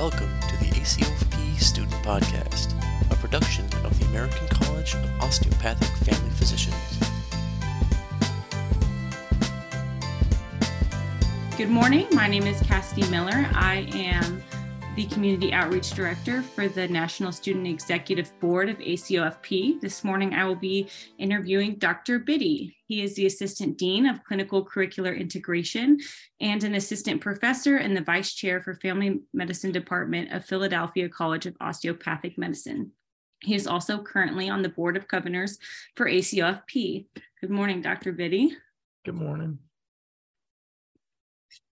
Welcome to the ACOFP Student Podcast, a production of the American College of Osteopathic Family Physicians. Good morning. My name is Cassidy Miller. I am the Community Outreach Director for the National Student Executive Board of ACOFP. This morning, I will be interviewing Dr. Biddy. He is the Assistant Dean of Clinical Curricular Integration and an Assistant Professor and the Vice Chair for Family Medicine Department of Philadelphia College of Osteopathic Medicine. He is also currently on the Board of Governors for ACOFP. Good morning, Dr. Biddy. Good morning.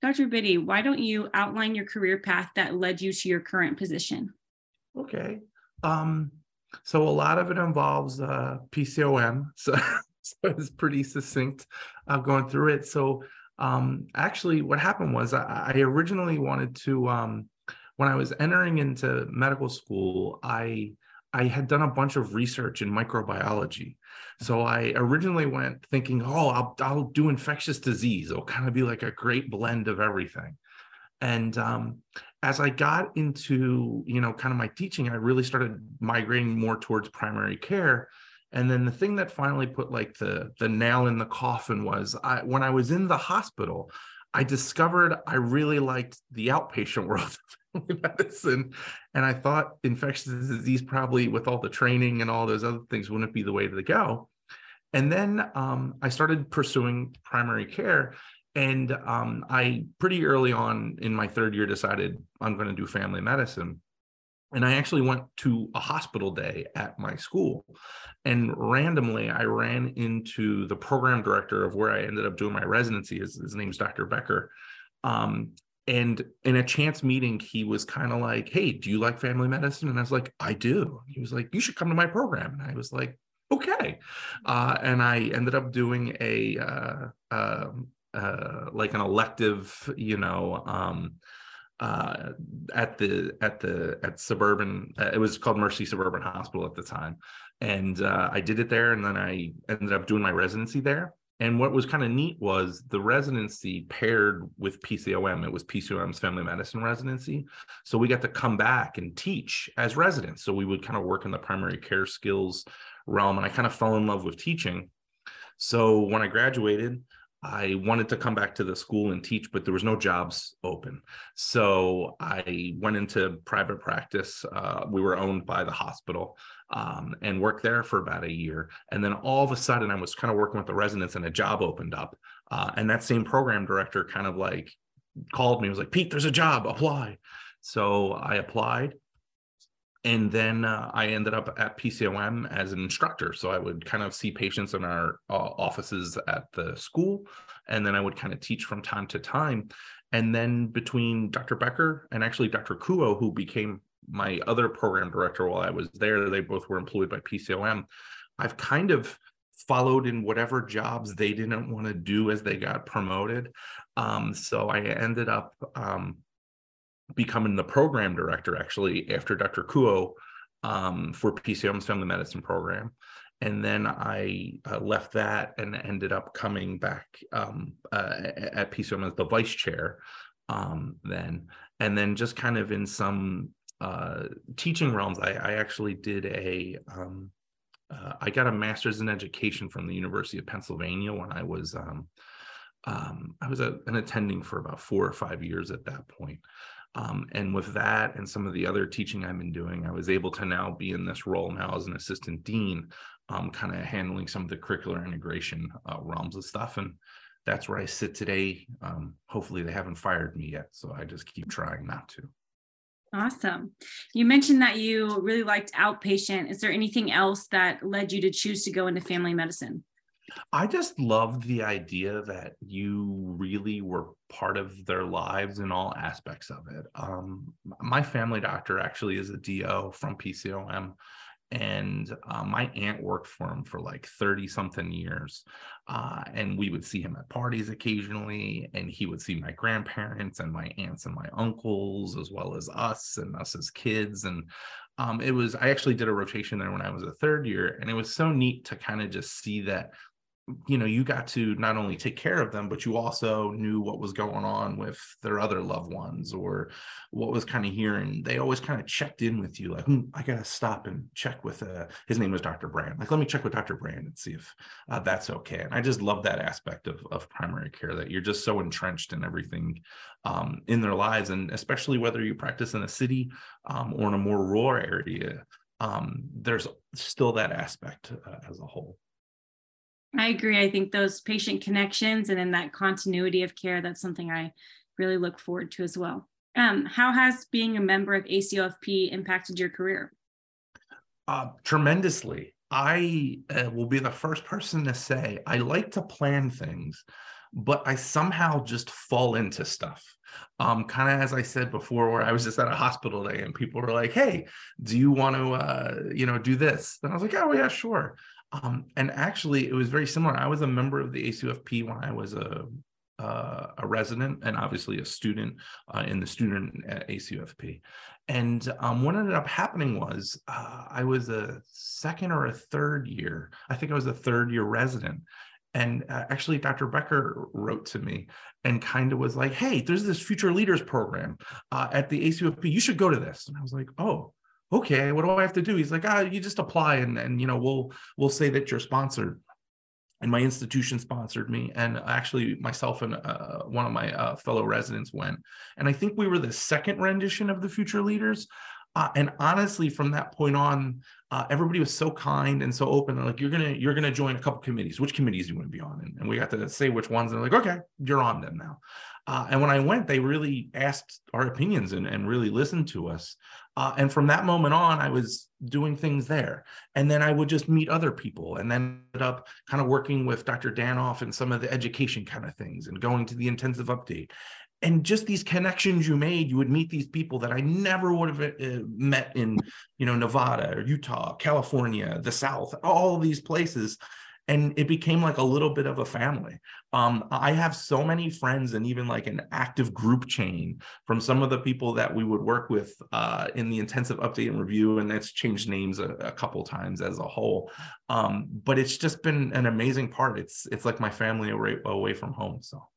Dr. Biddy, why don't you outline your career path that led you to your current position? Okay. Um, so a lot of it involves uh, PCOM. So, so it's pretty succinct uh, going through it. So um, actually, what happened was I, I originally wanted to, um, when I was entering into medical school, I I had done a bunch of research in microbiology. So I originally went thinking, oh, I'll, I'll do infectious disease. It'll kind of be like a great blend of everything. And um, as I got into, you know, kind of my teaching, I really started migrating more towards primary care. And then the thing that finally put like the the nail in the coffin was I, when I was in the hospital, I discovered I really liked the outpatient world of medicine. And I thought infectious disease probably with all the training and all those other things wouldn't be the way to go. And then um, I started pursuing primary care. And um, I pretty early on in my third year decided I'm going to do family medicine. And I actually went to a hospital day at my school. And randomly, I ran into the program director of where I ended up doing my residency. His, his name's Dr. Becker. Um, and in a chance meeting he was kind of like hey do you like family medicine and i was like i do he was like you should come to my program and i was like okay uh, and i ended up doing a uh, uh, uh like an elective you know um, uh, at the at the at suburban uh, it was called mercy suburban hospital at the time and i did it there and then i ended up doing my residency there and what was kind of neat was the residency paired with PCOM. It was PCOM's family medicine residency. So we got to come back and teach as residents. So we would kind of work in the primary care skills realm. And I kind of fell in love with teaching. So when I graduated, I wanted to come back to the school and teach, but there was no jobs open. So I went into private practice. Uh, we were owned by the hospital um, and worked there for about a year. And then all of a sudden, I was kind of working with the residents, and a job opened up. Uh, and that same program director kind of like called me, was like, Pete, there's a job, apply. So I applied and then uh, I ended up at PCOM as an instructor. So I would kind of see patients in our uh, offices at the school, and then I would kind of teach from time to time. And then between Dr. Becker and actually Dr. Kuo, who became my other program director while I was there, they both were employed by PCOM. I've kind of followed in whatever jobs they didn't want to do as they got promoted. Um, so I ended up um, becoming the program director actually after Dr. Kuo um, for PCOM's family medicine program. And then I uh, left that and ended up coming back um, uh, at PCOM as the vice chair um, then. And then just kind of in some uh, teaching realms, I, I, actually did a. Um, uh, I got a master's in education from the University of Pennsylvania when I was um, um, I was a, an attending for about four or five years at that point. Um, and with that and some of the other teaching I've been doing, I was able to now be in this role now as an assistant dean, um, kind of handling some of the curricular integration uh, realms of stuff. And that's where I sit today. Um, hopefully, they haven't fired me yet. So I just keep trying not to. Awesome. You mentioned that you really liked outpatient. Is there anything else that led you to choose to go into family medicine? I just loved the idea that you really were part of their lives in all aspects of it. Um, my family doctor actually is a DO from PCOM, and uh, my aunt worked for him for like 30 something years. Uh, and we would see him at parties occasionally, and he would see my grandparents and my aunts and my uncles, as well as us and us as kids. And um, it was, I actually did a rotation there when I was a third year, and it was so neat to kind of just see that you know you got to not only take care of them but you also knew what was going on with their other loved ones or what was kind of hearing they always kind of checked in with you like hmm, i gotta stop and check with uh, his name was dr brand like let me check with dr brand and see if uh, that's okay. And i just love that aspect of, of primary care that you're just so entrenched in everything um, in their lives and especially whether you practice in a city um, or in a more rural area um, there's still that aspect uh, as a whole I agree. I think those patient connections and then that continuity of care, that's something I really look forward to as well. Um, how has being a member of ACOFP impacted your career? Uh, tremendously. I uh, will be the first person to say I like to plan things, but I somehow just fall into stuff. Um, kind of as I said before, where I was just at a hospital day and people were like, "Hey, do you want to, uh, you know, do this?" And I was like, "Oh yeah, sure." Um, and actually, it was very similar. I was a member of the ACOFP when I was a uh, a resident and obviously a student uh, in the student at ACOFP. And um, what ended up happening was uh, I was a second or a third year. I think I was a third year resident. And uh, actually, Dr. Becker wrote to me and kind of was like, "Hey, there's this future leaders program uh, at the ACOFP. You should go to this." And I was like, "Oh." Okay, what do I have to do? He's like, ah, you just apply and and you know we'll we'll say that you're sponsored. And my institution sponsored me, and actually myself and uh, one of my uh, fellow residents went. And I think we were the second rendition of the Future Leaders. Uh, and honestly, from that point on, uh, everybody was so kind and so open. They're like, "You're gonna you're gonna join a couple committees. Which committees do you want to be on?" And, and we got to say which ones. And they're like, "Okay, you're on them now." Uh, and when I went, they really asked our opinions and, and really listened to us. Uh, and from that moment on, I was doing things there. And then I would just meet other people and then ended up kind of working with Dr. Danoff and some of the education kind of things and going to the intensive update. And just these connections you made, you would meet these people that I never would have uh, met in, you know, Nevada or Utah, California, the South, all these places and it became like a little bit of a family. Um, I have so many friends and even like an active group chain from some of the people that we would work with uh, in the intensive update and review, and that's changed names a, a couple times as a whole. Um, but it's just been an amazing part. It's it's like my family away, away from home. So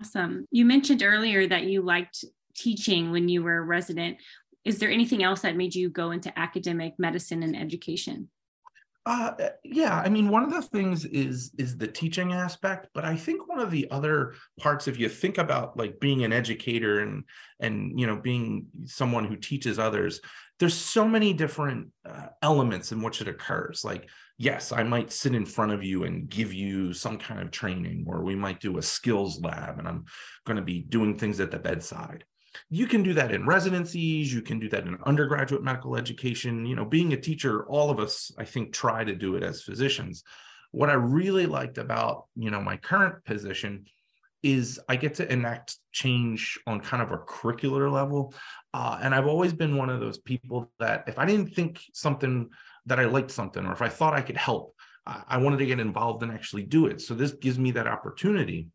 awesome. You mentioned earlier that you liked teaching when you were a resident. Is there anything else that made you go into academic medicine and education? Uh, eh, yeah, I mean, one of the things is is the teaching aspect, but I think one of the other parts, if you think about like being an educator and and you know being someone who teaches others, there's so many different uh, elements in which it occurs. Like, yes, I might sit in front of you and give you some kind of training, or we might do a skills lab, and I'm going to be doing things at the bedside you can do that in residencies you can do that in undergraduate medical education you know being a teacher all of us i think try to do it as physicians what i really liked about you know my current position is i get to enact change on kind of a curricular level uh, and i've always been one of those people that if i didn't think something that i liked something or if i thought i could help I wanted to get involved and actually do it. So this gives me that opportunity.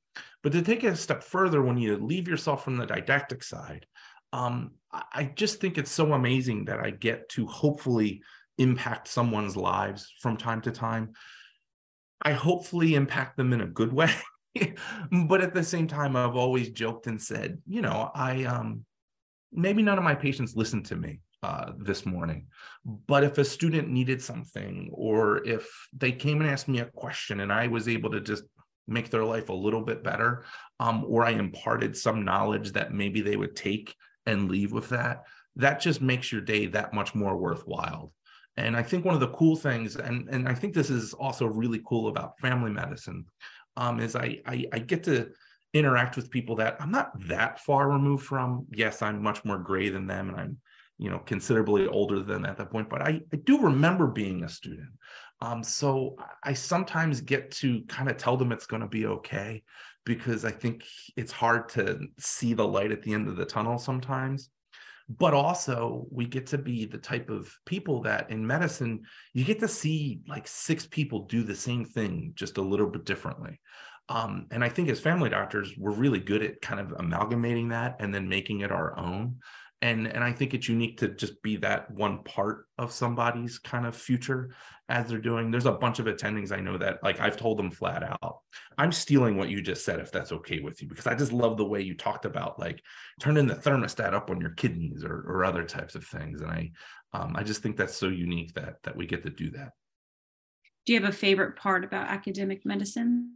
But to take it a step further, when you leave yourself from the didactic side, um, I just think it's so amazing that I get to hopefully impact someone's lives from time to time. I hopefully impact them in a good way. but at the same time, I've always joked and said, you know, I um maybe none of my patients listen to me uh, this morning. But if a student needed something, or if they came and asked me a question and I was able to just make their life a little bit better, um, or I imparted some knowledge that maybe they would take and leave with that, that just makes your day that much more worthwhile. And I think one of the cool things, and, and I think this is also really cool about family medicine, um, is I, I, I get to interact with people that I'm not that far removed from. Yes, I'm much more gray than them, and I'm you know considerably older than at that point but i, I do remember being a student um, so i sometimes get to kind of tell them it's going to be okay because i think it's hard to see the light at the end of the tunnel sometimes. But also we get to be the type of people that in medicine you get to see like six people do the same thing just a little bit differently. Um, and i think as family doctors we're really good at kind of amalgamating that and then making it our own and and i think it's unique to just be that one part of somebody's kind of future as they're doing. There's a bunch of attendings i know that like i've told them flat out i'm stealing what you just said if that's okay with you because i just love the way you talked about like turning the thermostat up on your kidneys or, or other types of things. And i um, i just think that's so unique that that we get to do that. Do you have a favorite part about academic medicine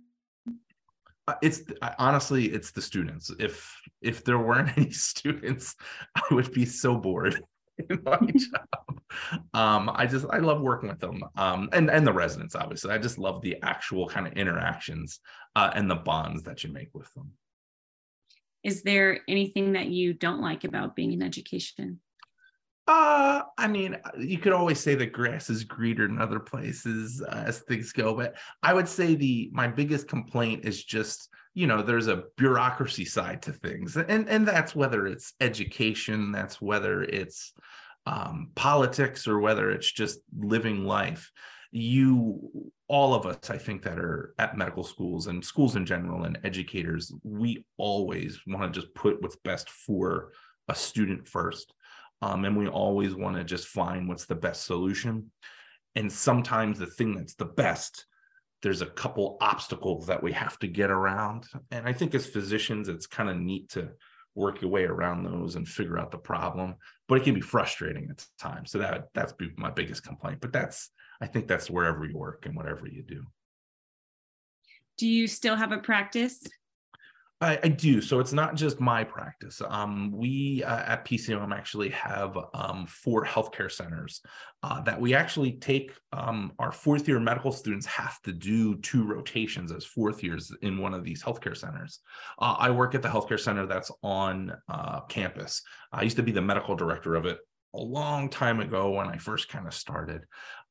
it's honestly it's the students. If if there weren't any students i would be so bored in my job. Um i just i love working with them um and and the residents obviously. I just love the actual kind of interactions uh, and the bonds that you make with them. Is there anything that you don't like about being in education uh, I mean, uh, you could always say the grass is greener in other places uh, as things go, but I would say the my biggest complaint is just you know there's a bureaucracy side to things, and and that's whether it's education, that's whether it's um, politics, or whether it's just living life. You, all of us, I think, that are at medical schools and schools in general, and educators, we always want to just put what's best for a student first um, and we always want to just find what's the best solution. And sometimes the thing that's the best, there's a couple obstacles that we have to get around. And I think as physicians, it's kind of neat to work your way around those and figure out the problem. But it can be frustrating at times. So that that's my biggest complaint. But that's I think that's wherever you work and whatever you do. Do you still have a practice? I, I, do. So it's not just my practice. Um, we uh, at PCOM actually have um, four healthcare centers uh, that we actually take. Um, our fourth year medical students have to do two rotations as fourth years in one of these healthcare centers. Uh, I work at the healthcare center that's on uh, campus. I used to be the medical director of it a long time ago when I first kind of started.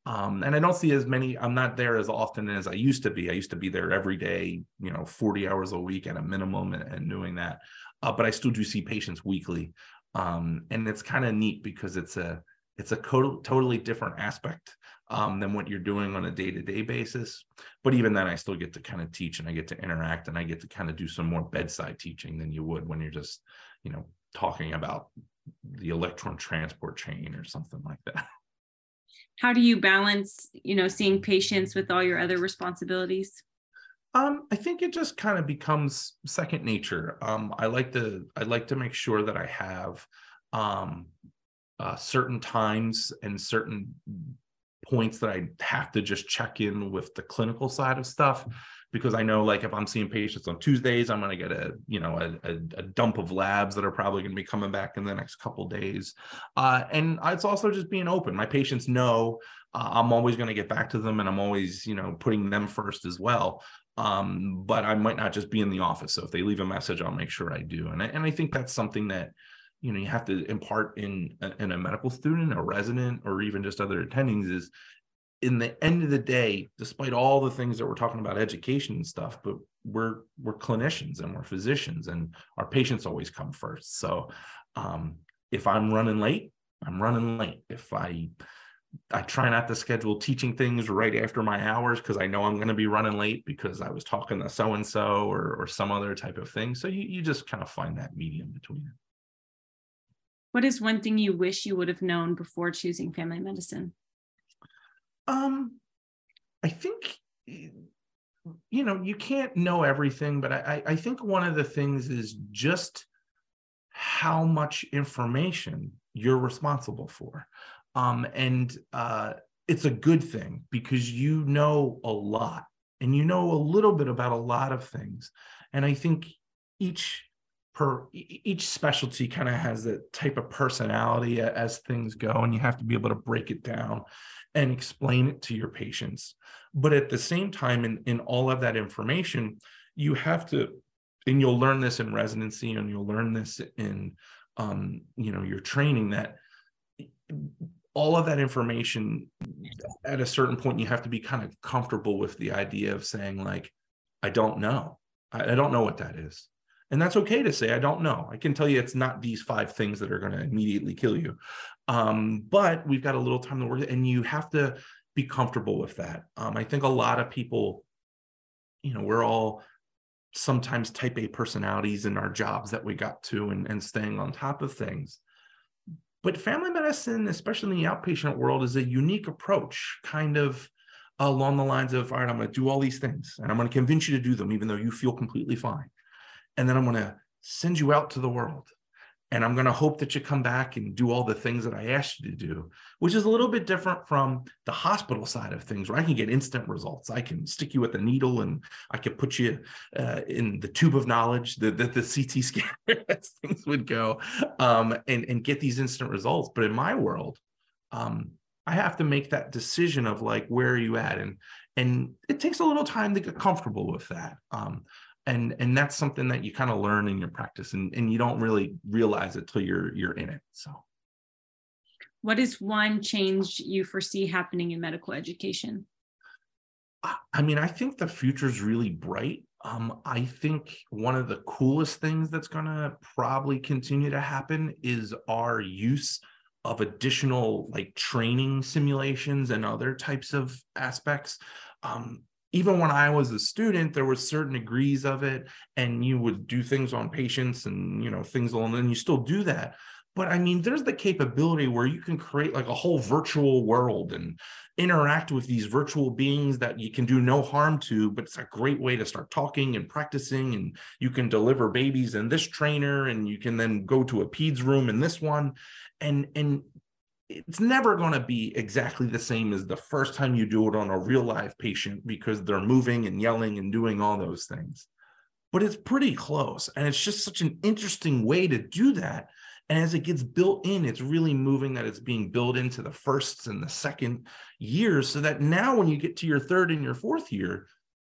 Um, and I don't see as many, I'm not there as often as I used to be. I used to be there every day, you know, 40 hours a week at a minimum and, and doing that. Uh, but I still do see patients weekly. Um, and it's kind of neat because it's a, it's a co- totally different aspect um, than what you're doing on a day-to-day basis. But even then I still get to kind of teach and I get to interact and I get to kind of do some more bedside teaching than you would when you're just, you know, talking about the electron transport chain or something like that. how do you balance you know seeing patients with all your other responsibilities um, I think it just kind of becomes second nature. Um, I like to I like to make sure that I have um, uh, certain times and certain points that I have to just check in with the clinical side of stuff because I know like if I'm seeing patients on Tuesdays, I'm going to get a you know a, a, a, dump of labs that are probably going to be coming back in the next couple days, uh, and it's also just being open. My patients know uh, I'm always going to get back to them, and I'm always you know putting them first as well. Um, but I might not just be in the office, so if they leave a message, I'll make sure I do. And I, and I think that's something that you know you have to impart in in a medical student, a resident, or even just other attendings is in the end of the day, despite all the things that we're talking about education and stuff, but we're we're clinicians and we're physicians and our patients always come first. So um, if I'm running late, I'm running late. If I I try not to schedule teaching things right after my hours because I know I'm going to be running late because I was talking to so and so or or some other type of thing. So you you just kind of find that medium between it. What is one thing you wish you would have known before choosing family medicine? Um, I think you know you can't know everything, but I I think one of the things is just how much information you're responsible for, um, and uh, it's a good thing because you know a lot and you know a little bit about a lot of things, and I think each per each specialty kind of has a type of personality as things go and you have to be able to break it down and explain it to your patients. But at the same time in, in all of that information you have to and you'll learn this in residency and you'll learn this in um, you know your training that all of that information at a certain point you have to be kind of comfortable with the idea of saying like i don't know. I, I don't know what that is and that's okay to say i don't know. I can tell you it's not these five things that are going to immediately kill you. Um, but we've got a little time to work and you have to be comfortable with that. Um, i think a lot of people you know we're all sometimes type a personalities in our jobs that we got to and, and staying on top of things. But family medicine, especially in the outpatient world, is a unique approach, kind of along the lines of, all right, I'm going to do all these things and I'm going to convince you to do them, even though you feel completely fine. And then I'm going to send you out to the world and I'm going to hope that you come back and do all the things that I asked you to do, which is a little bit different from the hospital side of things, where I can get instant results. I can stick you with a needle and I can put you uh, in the tube of knowledge, the, the, the CT scanner, as things would go, um, and, and get these instant results. But in my world, um, I have to make that decision of like, where are you at? And, and it takes a little time to get comfortable with that. Um, and and that's something that you kind of learn in your practice and, and you don't really realize it till you're you're in it so. What is one change you foresee happening in medical education? I mean i think the future is really bright. Um, i think one of the coolest things that's going to probably continue to happen is our use of additional like training simulations and other types of aspects. Um, even when I was a student, there were certain degrees of it, and you would do things on patients and you know things along, and you still do that. But I mean, there's the capability where you can create like a whole virtual world and interact with these virtual beings that you can do no harm to, but it's a great way to start talking and practicing. And you can deliver babies in this trainer, and you can then go to a peds room in this one. And and it's never going to be exactly the same as the first time you do it on a real live patient because they're moving and yelling and doing all those things. But it's pretty close. And it's just such an interesting way to do that. And as it gets built in, it's really moving that it's being built into the first and the second years so that now when you get to your third and your fourth year,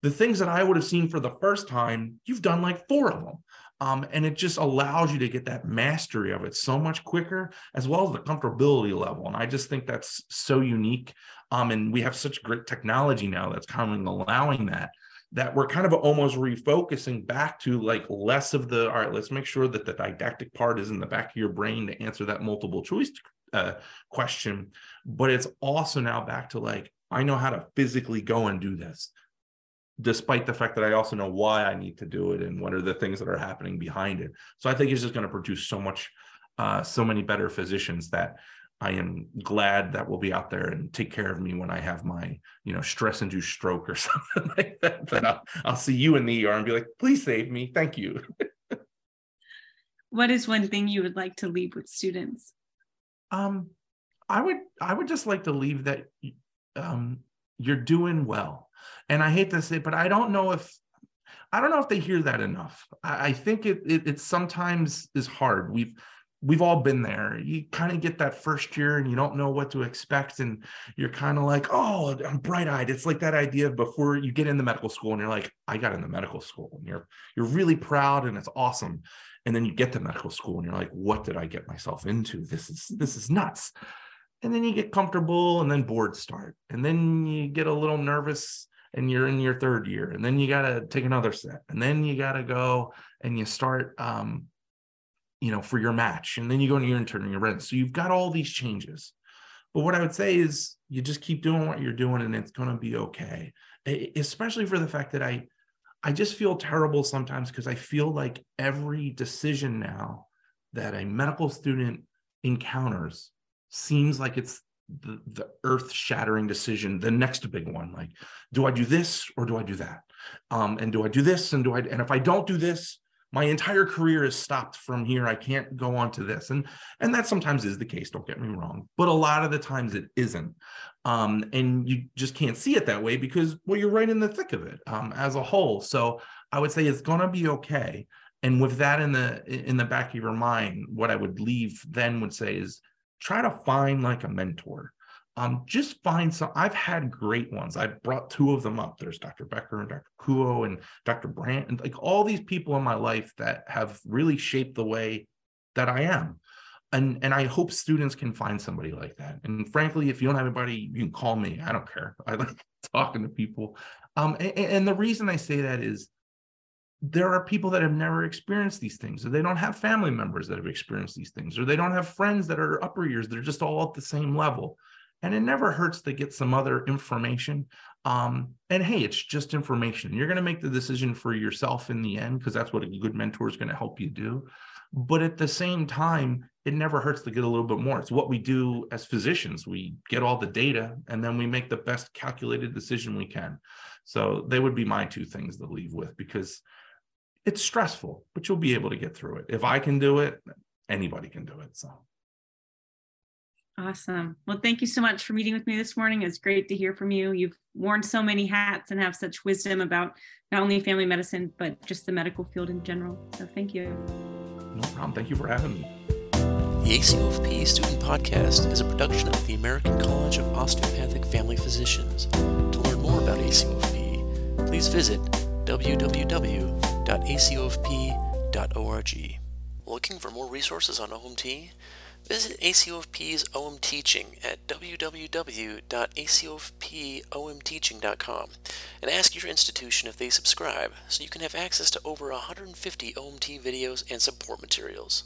the things that I would have seen for the first time, you've done like four of them. Um, and it just allows you to get that mastery of it so much quicker, as well as the comfortability level. And I just think that's so unique. Um, and we have such great technology now that's kind of allowing that, that we're kind of almost refocusing back to like less of the, all right, let's make sure that the didactic part is in the back of your brain to answer that multiple choice uh, question. But it's also now back to like, I know how to physically go and do this despite the fact that I also know why I need to do it and what are the things that are happening behind it. So I think it's just going to produce so much, uh, so many better physicians that I am glad that will be out there and take care of me when I have my, you know, stress-induced stroke or something like that. But I'll, I'll see you in the ER and be like, please save me. Thank you. what is one thing you would like to leave with students? Um, I would, I would just like to leave that um, you're doing well and I hate to say, but I don't know if I don't know if they hear that enough. I, I think it, it it sometimes is hard. We've we've all been there. You kind of get that first year and you don't know what to expect. And you're kind of like, oh, I'm bright eyed. It's like that idea before you get into medical school and you're like, I got into medical school. And you're you're really proud and it's awesome. And then you get to medical school and you're like, what did I get myself into? This is this is nuts. And then you get comfortable and then boards start. And then you get a little nervous and you're in your third year and then you got to take another set and then you got to go and you start um you know for your match and then you go into your intern and you're ready so you've got all these changes. But what i would say is you just keep doing what you're doing and it's going to be okay. Especially for the fact that i i just feel terrible sometimes because i feel like every decision now that a medical student encounters seems like it's the, the earth shattering decision the next big one like do i do this or do i do that? Um, and do i do this and do i and if i don't do this my entire career is stopped from here. I can't go on to this. And and that sometimes is the case don't get me wrong but a lot of the times it isn't. Um, and you just can't see it that way because well you're right in the thick of it um, as a whole. So i would say it's going to be okay. And with that in the in the back of your mind what i would leave then would say is try to find like a mentor. Um, just find some. I've had great ones. I brought two of them up. There's Dr. Becker and Dr. Kuo and Dr. Brandt, and like all these people in my life that have really shaped the way that I am. And and I hope students can find somebody like that. And frankly, if you don't have anybody, you can call me. I don't care. I like talking to people. Um, and, and the reason I say that is there are people that have never experienced these things, or they don't have family members that have experienced these things, or they don't have friends that are upper years. They're just all at the same level. And it never hurts to get some other information. Um, and hey, it's just information. You're going to make the decision for yourself in the end because that's what a good mentor is going to help you do. but at the same time it never hurts to get a little bit more it's what we do as physicians we get all the data and then we make the best calculated decision we can so they would be my two things to leave with because it's stressful but you'll be able to get through it if i can do it anybody can do it so Awesome. Well, thank you so much for meeting with me this morning. It's great to hear from you. You've worn so many hats and have such wisdom about not only family medicine, but just the medical field in general. So thank you. No problem. Thank you for having me. The ACOFP Student Podcast is a production of the American College of Osteopathic Family Physicians. To learn more about ACOFP, please visit Looking for more resources on OMT? Visit ACOFP's OM Teaching at www.acofpomteaching.com and ask your institution if they subscribe so you can have access to over 150 OMT videos and support materials.